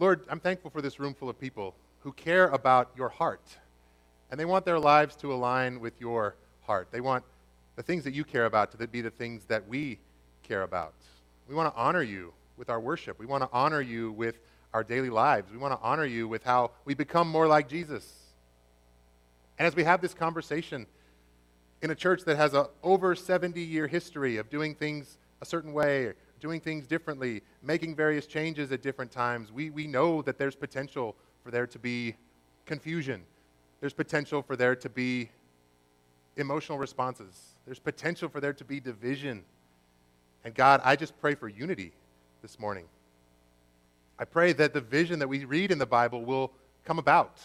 Lord, I'm thankful for this room full of people who care about your heart. And they want their lives to align with your heart. They want the things that you care about to be the things that we care about. We want to honor you with our worship. We want to honor you with our daily lives. We want to honor you with how we become more like Jesus. And as we have this conversation in a church that has an over 70 year history of doing things a certain way, doing things differently, making various changes at different times, we, we know that there's potential for there to be confusion. There's potential for there to be emotional responses. There's potential for there to be division. And God, I just pray for unity this morning. I pray that the vision that we read in the Bible will come about.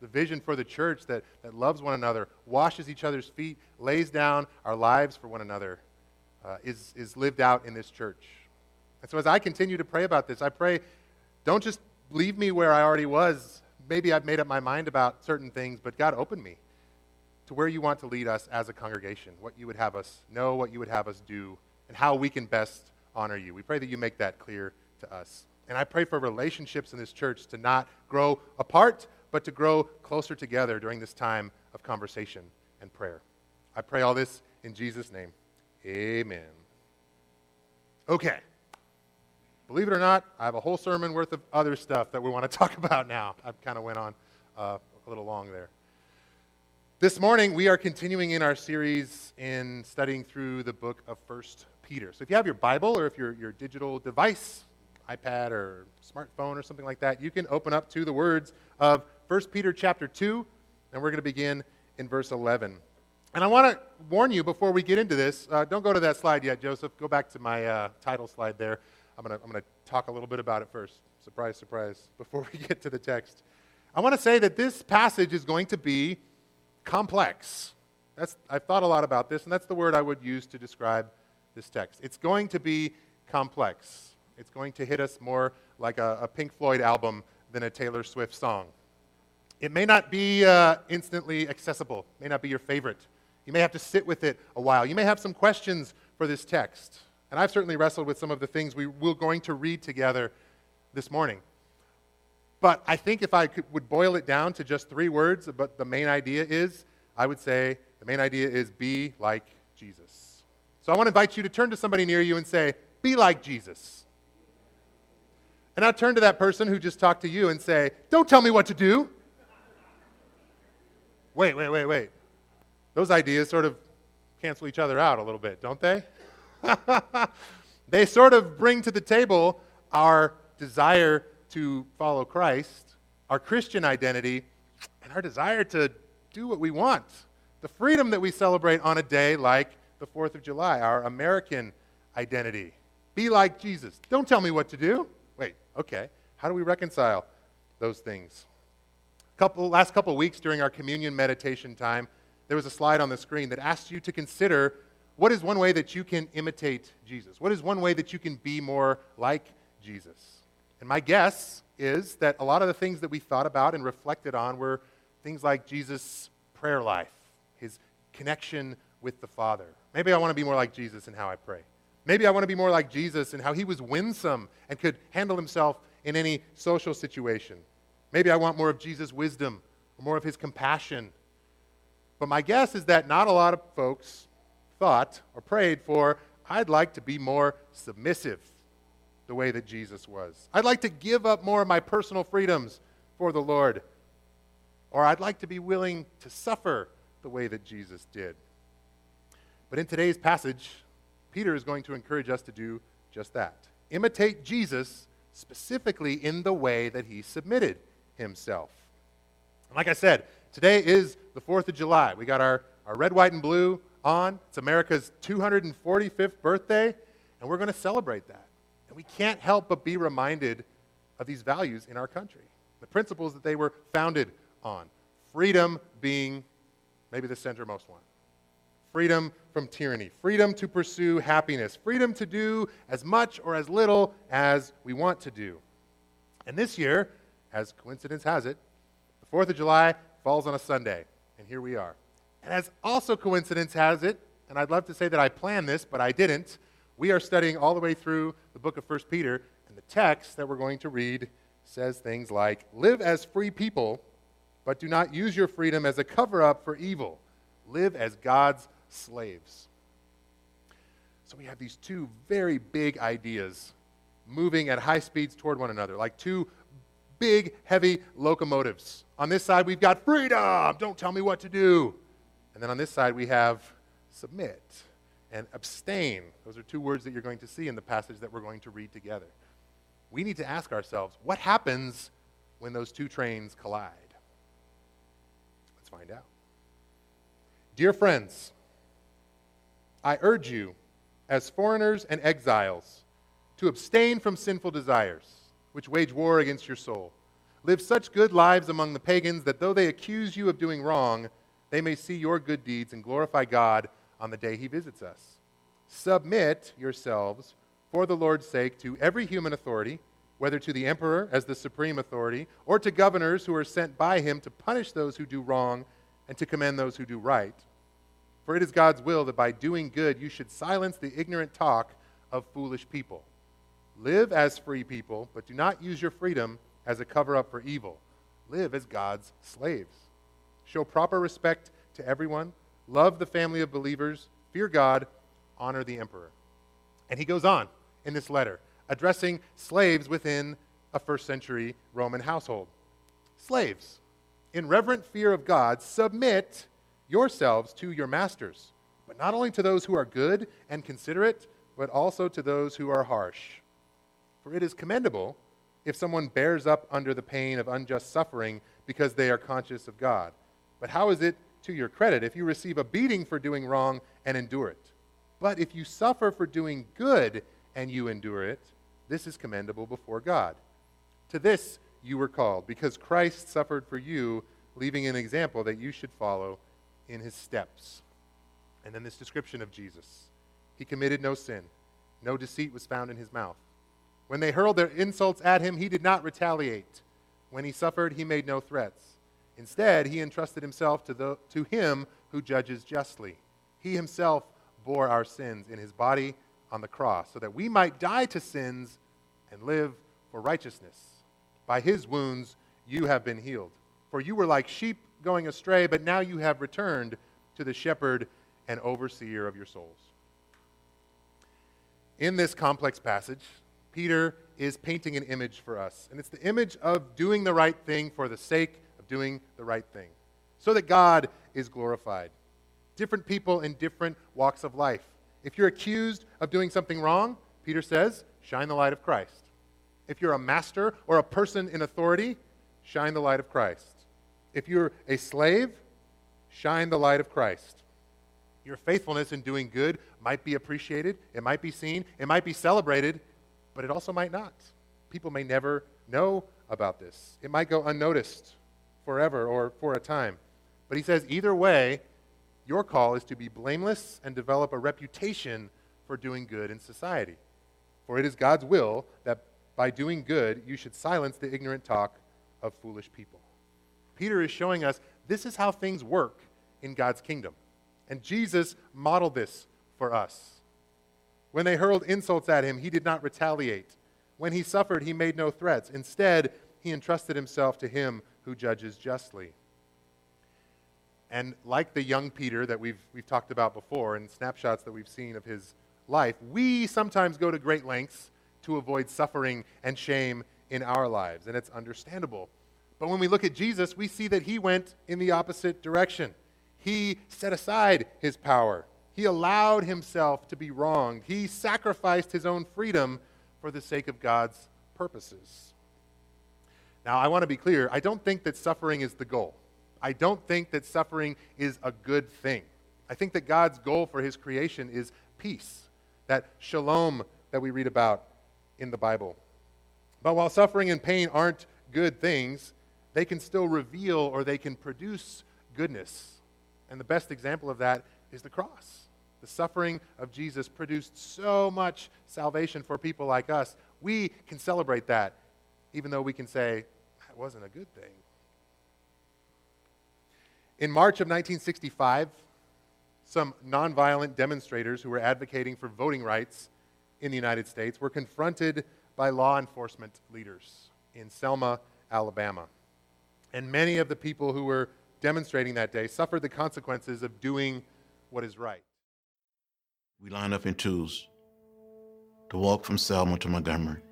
The vision for the church that, that loves one another, washes each other's feet, lays down our lives for one another, uh, is, is lived out in this church. And so as I continue to pray about this, I pray, don't just leave me where I already was. Maybe I've made up my mind about certain things, but God, open me to where you want to lead us as a congregation, what you would have us know, what you would have us do, and how we can best honor you. We pray that you make that clear to us. And I pray for relationships in this church to not grow apart, but to grow closer together during this time of conversation and prayer. I pray all this in Jesus' name. Amen. Okay. Believe it or not, I have a whole sermon worth of other stuff that we want to talk about now. I kind of went on uh, a little long there. This morning, we are continuing in our series in studying through the book of First Peter. So if you have your Bible or if your, your digital device, iPad or smartphone or something like that, you can open up to the words of 1 Peter chapter 2, and we're going to begin in verse 11. And I want to warn you before we get into this, uh, don't go to that slide yet, Joseph. Go back to my uh, title slide there. I'm going to I'm to talk a little bit about it first. Surprise, surprise, before we get to the text. I want to say that this passage is going to be complex. That's, I've thought a lot about this, and that's the word I would use to describe this text. It's going to be complex. It's going to hit us more like a, a Pink Floyd album than a Taylor Swift song. It may not be uh, instantly accessible, may not be your favorite. You may have to sit with it a while. You may have some questions for this text. And I've certainly wrestled with some of the things we, we're going to read together this morning. But I think if I could, would boil it down to just three words, but the main idea is, I would say the main idea is be like Jesus. So I want to invite you to turn to somebody near you and say, be like Jesus. And now turn to that person who just talked to you and say, don't tell me what to do. Wait, wait, wait, wait. Those ideas sort of cancel each other out a little bit, don't they? they sort of bring to the table our desire to follow Christ, our Christian identity, and our desire to do what we want. The freedom that we celebrate on a day like the 4th of July, our American identity. Be like Jesus. Don't tell me what to do. Wait, okay. How do we reconcile those things? Couple, last couple weeks during our communion meditation time, there was a slide on the screen that asked you to consider what is one way that you can imitate Jesus? What is one way that you can be more like Jesus? And my guess is that a lot of the things that we thought about and reflected on were things like Jesus' prayer life, his connection with the Father. Maybe I want to be more like Jesus in how I pray. Maybe I want to be more like Jesus in how he was winsome and could handle himself in any social situation. Maybe I want more of Jesus' wisdom or more of his compassion. But my guess is that not a lot of folks thought or prayed for, I'd like to be more submissive the way that Jesus was. I'd like to give up more of my personal freedoms for the Lord. Or I'd like to be willing to suffer the way that Jesus did. But in today's passage, Peter is going to encourage us to do just that. Imitate Jesus specifically in the way that he submitted himself. Like I said, today is the 4th of July. We got our, our red, white, and blue on. It's America's 245th birthday, and we're going to celebrate that. And we can't help but be reminded of these values in our country, the principles that they were founded on. Freedom being maybe the centermost one. Freedom from tyranny, freedom to pursue happiness, freedom to do as much or as little as we want to do. And this year, as coincidence has it, the 4th of July falls on a Sunday, and here we are. And as also coincidence has it, and I'd love to say that I planned this, but I didn't, we are studying all the way through the book of 1 Peter, and the text that we're going to read says things like Live as free people, but do not use your freedom as a cover up for evil. Live as God's slaves. So we have these two very big ideas moving at high speeds toward one another, like two big, heavy locomotives. On this side, we've got freedom, don't tell me what to do. And then on this side, we have submit and abstain. Those are two words that you're going to see in the passage that we're going to read together. We need to ask ourselves what happens when those two trains collide? Let's find out. Dear friends, I urge you, as foreigners and exiles, to abstain from sinful desires, which wage war against your soul. Live such good lives among the pagans that though they accuse you of doing wrong, they may see your good deeds and glorify God on the day he visits us. Submit yourselves for the Lord's sake to every human authority, whether to the emperor as the supreme authority, or to governors who are sent by him to punish those who do wrong and to commend those who do right. For it is God's will that by doing good you should silence the ignorant talk of foolish people. Live as free people, but do not use your freedom as a cover up for evil. Live as God's slaves. Show proper respect to everyone love the family of believers, fear God, honor the emperor. And he goes on in this letter, addressing slaves within a first century Roman household. Slaves, in reverent fear of God, submit yourselves to your masters, but not only to those who are good and considerate, but also to those who are harsh. For it is commendable if someone bears up under the pain of unjust suffering because they are conscious of God. But how is it to your credit if you receive a beating for doing wrong and endure it. But if you suffer for doing good and you endure it, this is commendable before God. To this you were called, because Christ suffered for you, leaving an example that you should follow in his steps. And then this description of Jesus He committed no sin, no deceit was found in his mouth. When they hurled their insults at him, he did not retaliate. When he suffered, he made no threats. Instead, he entrusted himself to, the, to him who judges justly. He himself bore our sins in his body on the cross, so that we might die to sins and live for righteousness. By his wounds you have been healed. For you were like sheep going astray, but now you have returned to the shepherd and overseer of your souls. In this complex passage, Peter is painting an image for us, and it's the image of doing the right thing for the sake doing the right thing so that God is glorified. Different people in different walks of life. If you're accused of doing something wrong, Peter says, shine the light of Christ. If you're a master or a person in authority, shine the light of Christ. If you're a slave, shine the light of Christ. Your faithfulness in doing good might be appreciated, it might be seen, it might be celebrated, but it also might not. People may never know about this. It might go unnoticed forever or for a time. But he says, either way, your call is to be blameless and develop a reputation for doing good in society. For it is God's will that by doing good, you should silence the ignorant talk of foolish people. Peter is showing us this is how things work in God's kingdom. And Jesus modeled this for us. When they hurled insults at him, he did not retaliate. When he suffered, he made no threats. Instead, he entrusted himself to him who judges justly. And like the young Peter that we've, we've talked about before and snapshots that we've seen of his life, we sometimes go to great lengths to avoid suffering and shame in our lives, and it's understandable. But when we look at Jesus, we see that he went in the opposite direction. He set aside his power. He allowed himself to be wronged. He sacrificed his own freedom for the sake of God's purposes. Now, I want to be clear. I don't think that suffering is the goal. I don't think that suffering is a good thing. I think that God's goal for his creation is peace, that shalom that we read about in the Bible. But while suffering and pain aren't good things, they can still reveal or they can produce goodness. And the best example of that is the cross. The suffering of Jesus produced so much salvation for people like us. We can celebrate that even though we can say, that wasn't a good thing. In March of 1965, some nonviolent demonstrators who were advocating for voting rights in the United States were confronted by law enforcement leaders. in Selma, Alabama. And many of the people who were demonstrating that day suffered the consequences of doing what is right. We line up in twos to walk from Selma to Montgomery.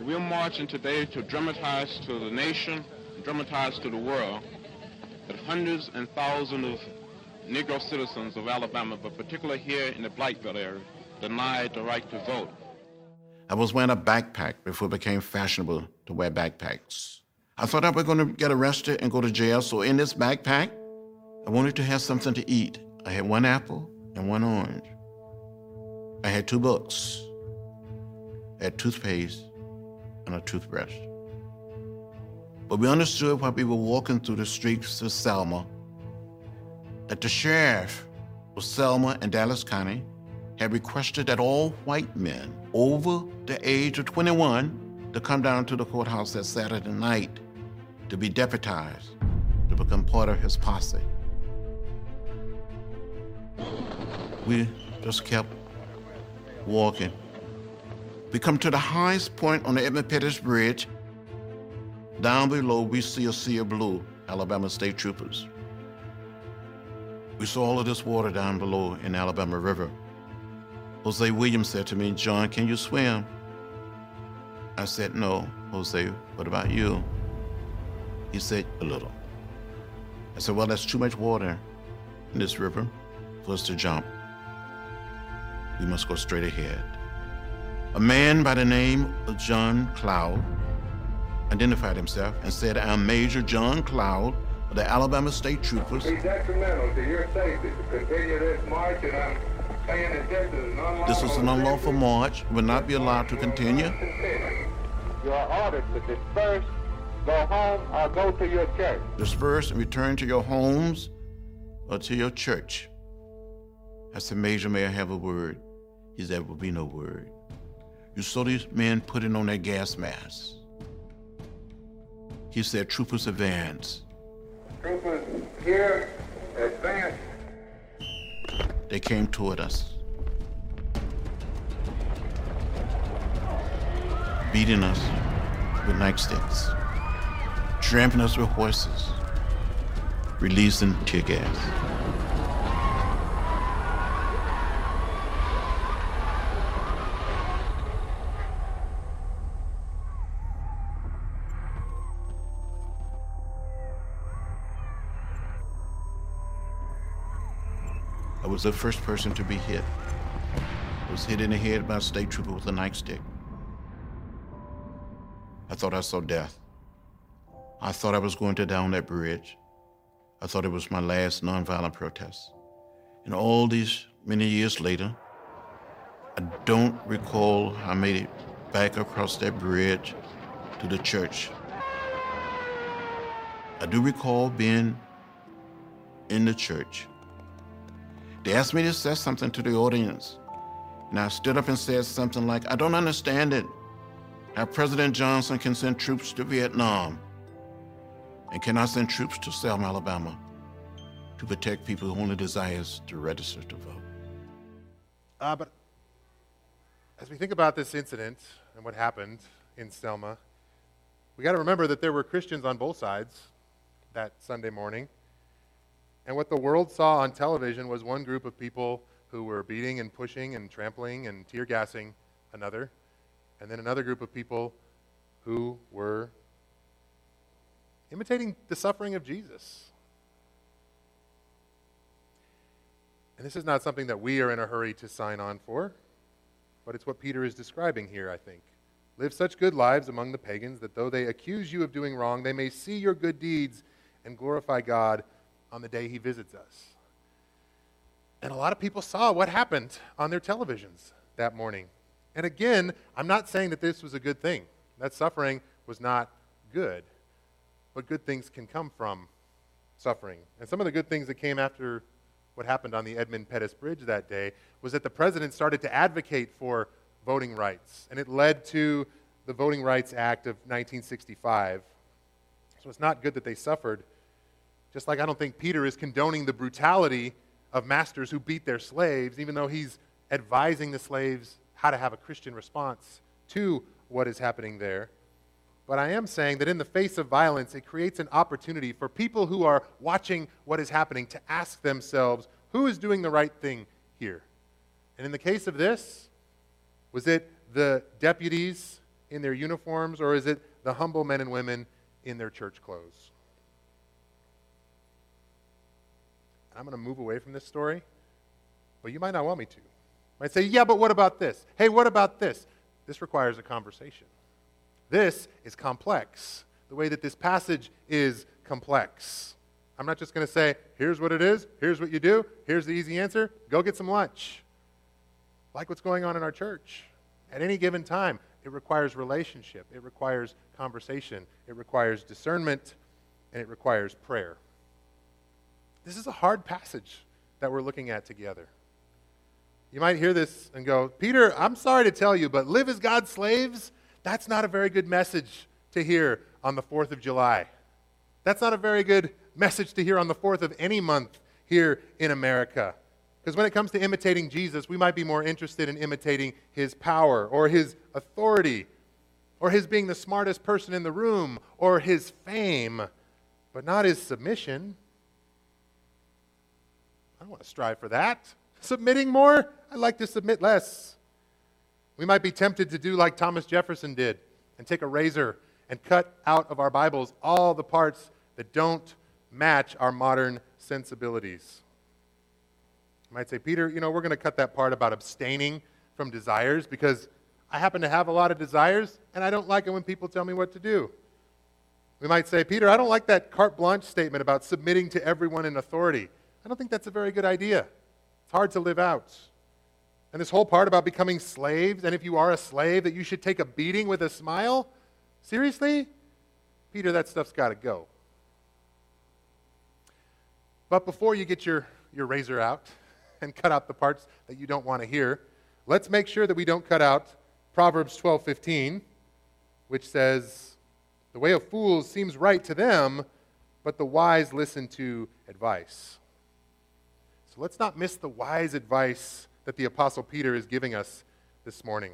We're marching today to dramatize to the nation, dramatize to the world, that hundreds and thousands of Negro citizens of Alabama, but particularly here in the Black Belt area, denied the right to vote. I was wearing a backpack before it became fashionable to wear backpacks. I thought I was going to get arrested and go to jail, so in this backpack, I wanted to have something to eat. I had one apple and one orange. I had two books. I had toothpaste and a toothbrush. But we understood while we were walking through the streets of Selma that the sheriff of Selma and Dallas County had requested that all white men over the age of 21 to come down to the courthouse that Saturday night to be deputized to become part of his posse. We just kept walking. We come to the highest point on the Edmund Pettus Bridge. Down below, we see a sea of blue, Alabama State Troopers. We saw all of this water down below in Alabama River. Hosea Williams said to me, John, can you swim? I said, no. Hosea, what about you? He said, a little. I said, well, that's too much water in this river for us to jump. We must go straight ahead. A man by the name of John Cloud identified himself and said, I'm Major John Cloud of the Alabama State Troopers. Be detrimental to your safety to continue this march, and I'm saying that this is an unlawful. This is an unlawful march, will not be allowed to continue. You are ordered to disperse, go home, or go to your church. Disperse and return to your homes or to your church. I said, Major, may I have a word? He said, there will be no word. You saw these men putting on their gas masks. He said, troopers advance. Troopers here, advance. They came toward us, beating us with nightsticks, trampling us with horses, releasing tear gas. I was the first person to be hit. I was hit in the head by a state trooper with a nightstick. I thought I saw death. I thought I was going to down that bridge. I thought it was my last nonviolent protest. And all these many years later, I don't recall I made it back across that bridge to the church. I do recall being in the church they asked me to say something to the audience. And I stood up and said something like, I don't understand it. How President Johnson can send troops to Vietnam and cannot send troops to Selma, Alabama to protect people who only desires to register to vote. Uh, but as we think about this incident and what happened in Selma, we got to remember that there were Christians on both sides that Sunday morning. And what the world saw on television was one group of people who were beating and pushing and trampling and tear gassing another, and then another group of people who were imitating the suffering of Jesus. And this is not something that we are in a hurry to sign on for, but it's what Peter is describing here, I think. Live such good lives among the pagans that though they accuse you of doing wrong, they may see your good deeds and glorify God on the day he visits us. And a lot of people saw what happened on their televisions that morning. And again, I'm not saying that this was a good thing. That suffering was not good. But good things can come from suffering. And some of the good things that came after what happened on the Edmund Pettus Bridge that day was that the president started to advocate for voting rights. And it led to the Voting Rights Act of 1965. So it's not good that they suffered, just like I don't think Peter is condoning the brutality of masters who beat their slaves, even though he's advising the slaves how to have a Christian response to what is happening there. But I am saying that in the face of violence, it creates an opportunity for people who are watching what is happening to ask themselves, who is doing the right thing here? And in the case of this, was it the deputies in their uniforms, or is it the humble men and women in their church clothes? I'm going to move away from this story, but you might not want me to. You might say, yeah, but what about this? Hey, what about this? This requires a conversation. This is complex. The way that this passage is complex. I'm not just going to say, here's what it is, here's what you do, here's the easy answer, go get some lunch. Like what's going on in our church. At any given time, it requires relationship, it requires conversation, it requires discernment, and it requires prayer. This is a hard passage that we're looking at together. You might hear this and go, Peter, I'm sorry to tell you, but live as God's slaves, that's not a very good message to hear on the 4th of July. That's not a very good message to hear on the 4th of any month here in America. Because when it comes to imitating Jesus, we might be more interested in imitating his power or his authority or his being the smartest person in the room or his fame, but not his submission. I don't want to strive for that. Submitting more? I'd like to submit less. We might be tempted to do like Thomas Jefferson did and take a razor and cut out of our Bibles all the parts that don't match our modern sensibilities. You might say, Peter, you know, we're going to cut that part about abstaining from desires because I happen to have a lot of desires and I don't like it when people tell me what to do. We might say, Peter, I don't like that carte blanche statement about submitting to everyone in authority. I don't think that's a very good idea. It's hard to live out. And this whole part about becoming slaves, and if you are a slave, that you should take a beating with a smile? Seriously? Peter, that stuff's got to go. But before you get your, your razor out and cut out the parts that you don't want to hear, let's make sure that we don't cut out Proverbs 12:15, which says, "The way of fools seems right to them, but the wise listen to advice." So let's not miss the wise advice that the Apostle Peter is giving us this morning.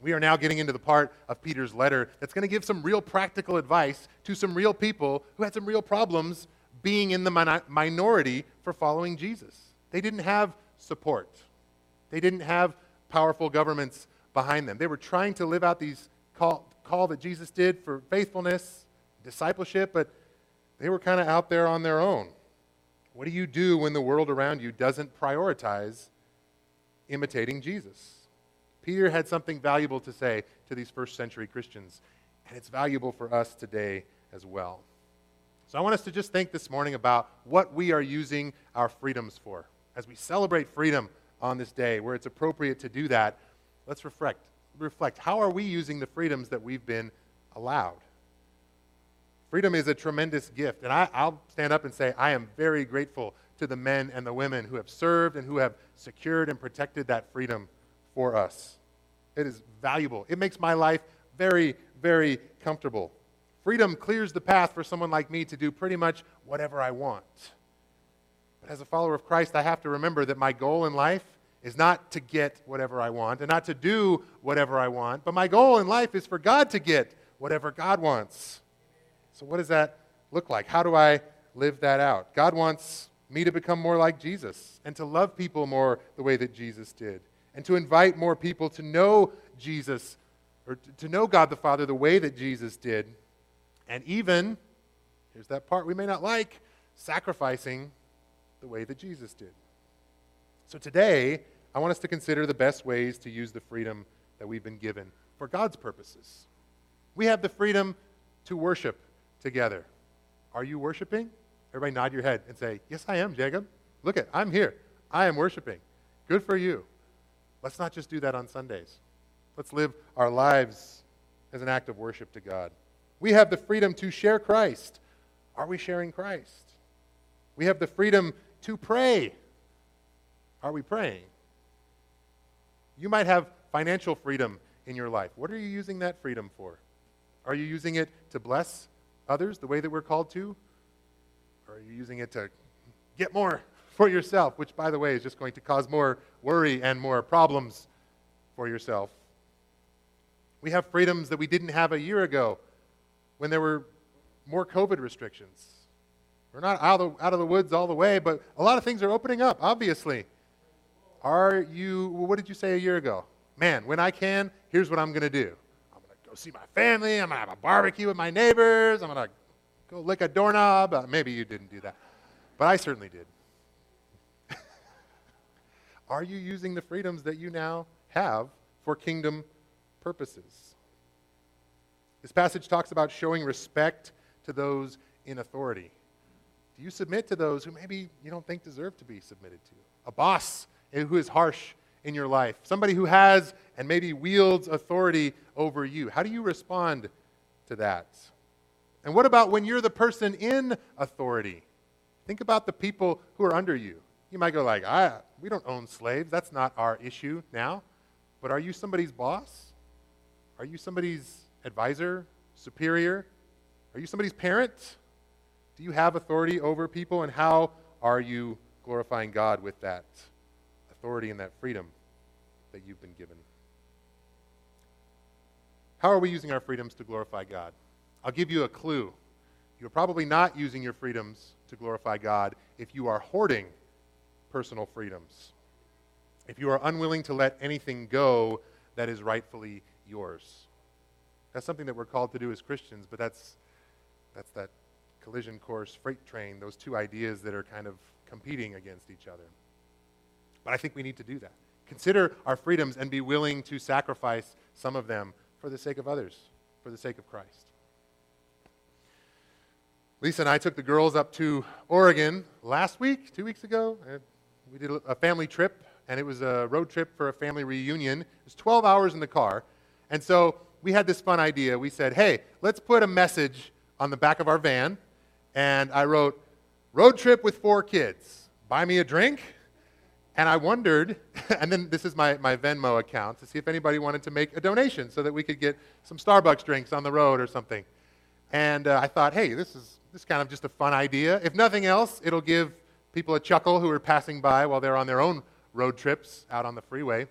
We are now getting into the part of Peter's letter that's going to give some real practical advice to some real people who had some real problems being in the minority for following Jesus. They didn't have support, they didn't have powerful governments behind them. They were trying to live out these call, call that Jesus did for faithfulness, discipleship, but they were kind of out there on their own. What do you do when the world around you doesn't prioritize imitating Jesus? Peter had something valuable to say to these first century Christians, and it's valuable for us today as well. So I want us to just think this morning about what we are using our freedoms for. As we celebrate freedom on this day, where it's appropriate to do that, let's reflect. Reflect. How are we using the freedoms that we've been allowed? Freedom is a tremendous gift. And I, will stand up and say, I am very grateful to the men and the women who have served and who have secured and protected that freedom for us. It is valuable. It makes my life very, very comfortable. Freedom clears the path for someone like me to do pretty much whatever I want. But as a follower of Christ, I have to remember that my goal in life is not to get whatever I want and not to do whatever I want, but my goal in life is for God to get whatever God wants. So, what does that look like? How do I live that out? God wants me to become more like Jesus and to love people more the way that Jesus did and to invite more people to know Jesus or to know God the Father the way that Jesus did. And even, here's that part we may not like, sacrificing the way that Jesus did. So today, I want us to consider the best ways to use the freedom that we've been given for God's purposes. We have the freedom to worship together. Are you worshiping? Everybody nod your head and say, Yes, I am, Jacob. Look at, I'm here. I am worshiping. Good for you. Let's not just do that on Sundays. Let's live our lives as an act of worship to God. We have the freedom to share Christ. Are we sharing Christ? We have the freedom to pray. Are we praying? You might have financial freedom in your life. What are you using that freedom for? Are you using it to bless others the way that we're called to? Or are you using it to get more for yourself, which, by the way, is just going to cause more worry and more problems for yourself? We have freedoms that we didn't have a year ago when there were more COVID restrictions. We're not out of, the, out of the woods all the way, but a lot of things are opening up, obviously. Are you, what did you say a year ago? Man, when I can, here's what I'm going to do go see my family. I'm going to have a barbecue with my neighbors. I'm going to go lick a doorknob. Uh, maybe you didn't do that, but I certainly did. Are you using the freedoms that you now have for kingdom purposes? This passage talks about showing respect to those in authority. Do you submit to those who maybe you don't think deserve to be submitted to? A boss who is harsh in your life, somebody who has and maybe wields authority over you. How do you respond to that? And what about when you're the person in authority? Think about the people who are under you. You might go like, I, we don't own slaves. That's not our issue now. But are you somebody's boss? Are you somebody's advisor, superior? Are you somebody's parent? Do you have authority over people? And how are you glorifying God with that authority and that freedom that you've been given? How are we using our freedoms to glorify God? I'll give you a clue. You're probably not using your freedoms to glorify God if you are hoarding personal freedoms. If you are unwilling to let anything go that is rightfully yours. That's something that we're called to do as Christians, but that's, that's that collision course freight train, those two ideas that are kind of competing against each other. But I think we need to do that. Consider our freedoms and be willing to sacrifice some of them for the sake of others, for the sake of Christ. Lisa and I took the girls up to Oregon last week, two weeks ago. Uh, we did a family trip, and it was a road trip for a family reunion. It was 12 hours in the car. And so we had this fun idea. We said, hey, let's put a message on the back of our van. And I wrote, road trip with four kids. Buy me a drink. And I wondered, and then this is my, my Venmo account, to see if anybody wanted to make a donation so that we could get some Starbucks drinks on the road or something. And uh, I thought, hey, this is this is kind of just a fun idea. If nothing else, it'll give people a chuckle who are passing by while they're on their own road trips out on the freeway.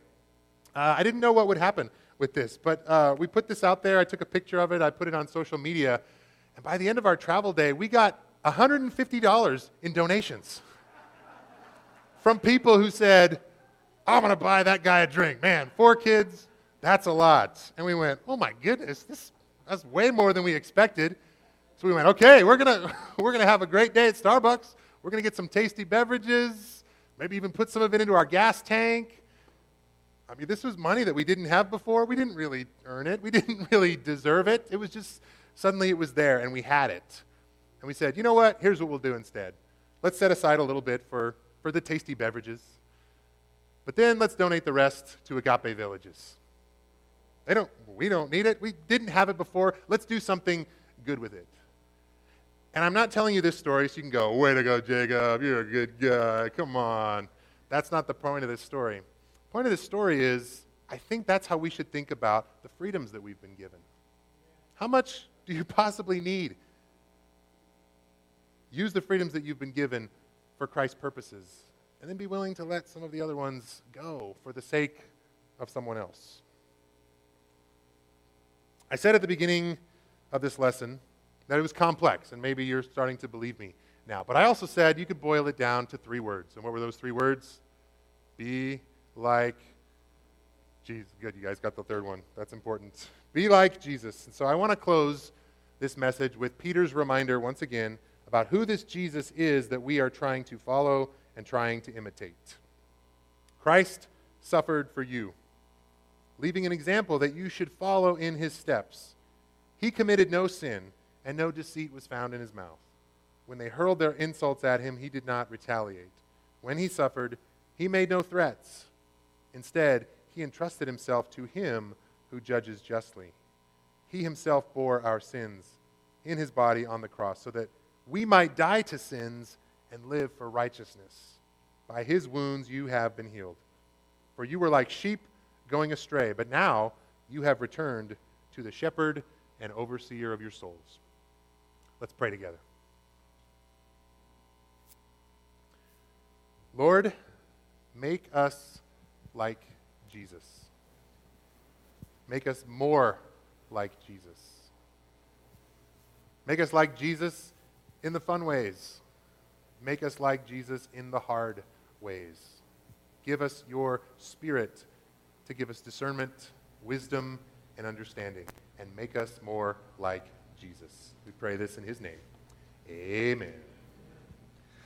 Uh, I didn't know what would happen with this, but uh, we put this out there. I took a picture of it, I put it on social media, and by the end of our travel day, we got $150 in donations from people who said, I'm going to buy that guy a drink. Man, four kids, that's a lot. And we went, oh my goodness, this, that's way more than we expected. So we went, okay, we're going we're gonna have a great day at Starbucks. We're going to get some tasty beverages, maybe even put some of it into our gas tank. I mean, this was money that we didn't have before. We didn't really earn it, we didn't really deserve it. It was just suddenly it was there and we had it. And we said, you know what? Here's what we'll do instead. Let's set aside a little bit for, for the tasty beverages. But then let's donate the rest to Agape Villages. They don't, we don't need it. We didn't have it before. Let's do something good with it. And I'm not telling you this story so you can go, way to go, Jacob, you're a good guy, come on. That's not the point of this story. The point of this story is I think that's how we should think about the freedoms that we've been given. How much do you possibly need? Use the freedoms that you've been given for Christ's purposes, and then be willing to let some of the other ones go for the sake of someone else. I said at the beginning of this lesson that it was complex, and maybe you're starting to believe me now. But I also said you could boil it down to three words. And what were those three words? Be like Jesus. Good, you guys got the third one. That's important. Be like Jesus. And so I want to close this message with Peter's reminder once again about who this Jesus is that we are trying to follow and trying to imitate. Christ suffered for you, leaving an example that you should follow in his steps. He committed no sin and no deceit was found in his mouth. When they hurled their insults at him, he did not retaliate. When he suffered, he made no threats. Instead, he entrusted himself to him who judges justly. He himself bore our sins in his body on the cross so that we might die to sins and live for righteousness. By his wounds you have been healed. For you were like sheep going astray, but now you have returned to the shepherd and overseer of your souls. Let's pray together. Lord, make us like Jesus. Make us more like Jesus. Make us like Jesus in the fun ways. Make us like Jesus in the hard ways. Give us your spirit to give us discernment, wisdom, and understanding, and make us more like Jesus. We pray this in his name. Amen.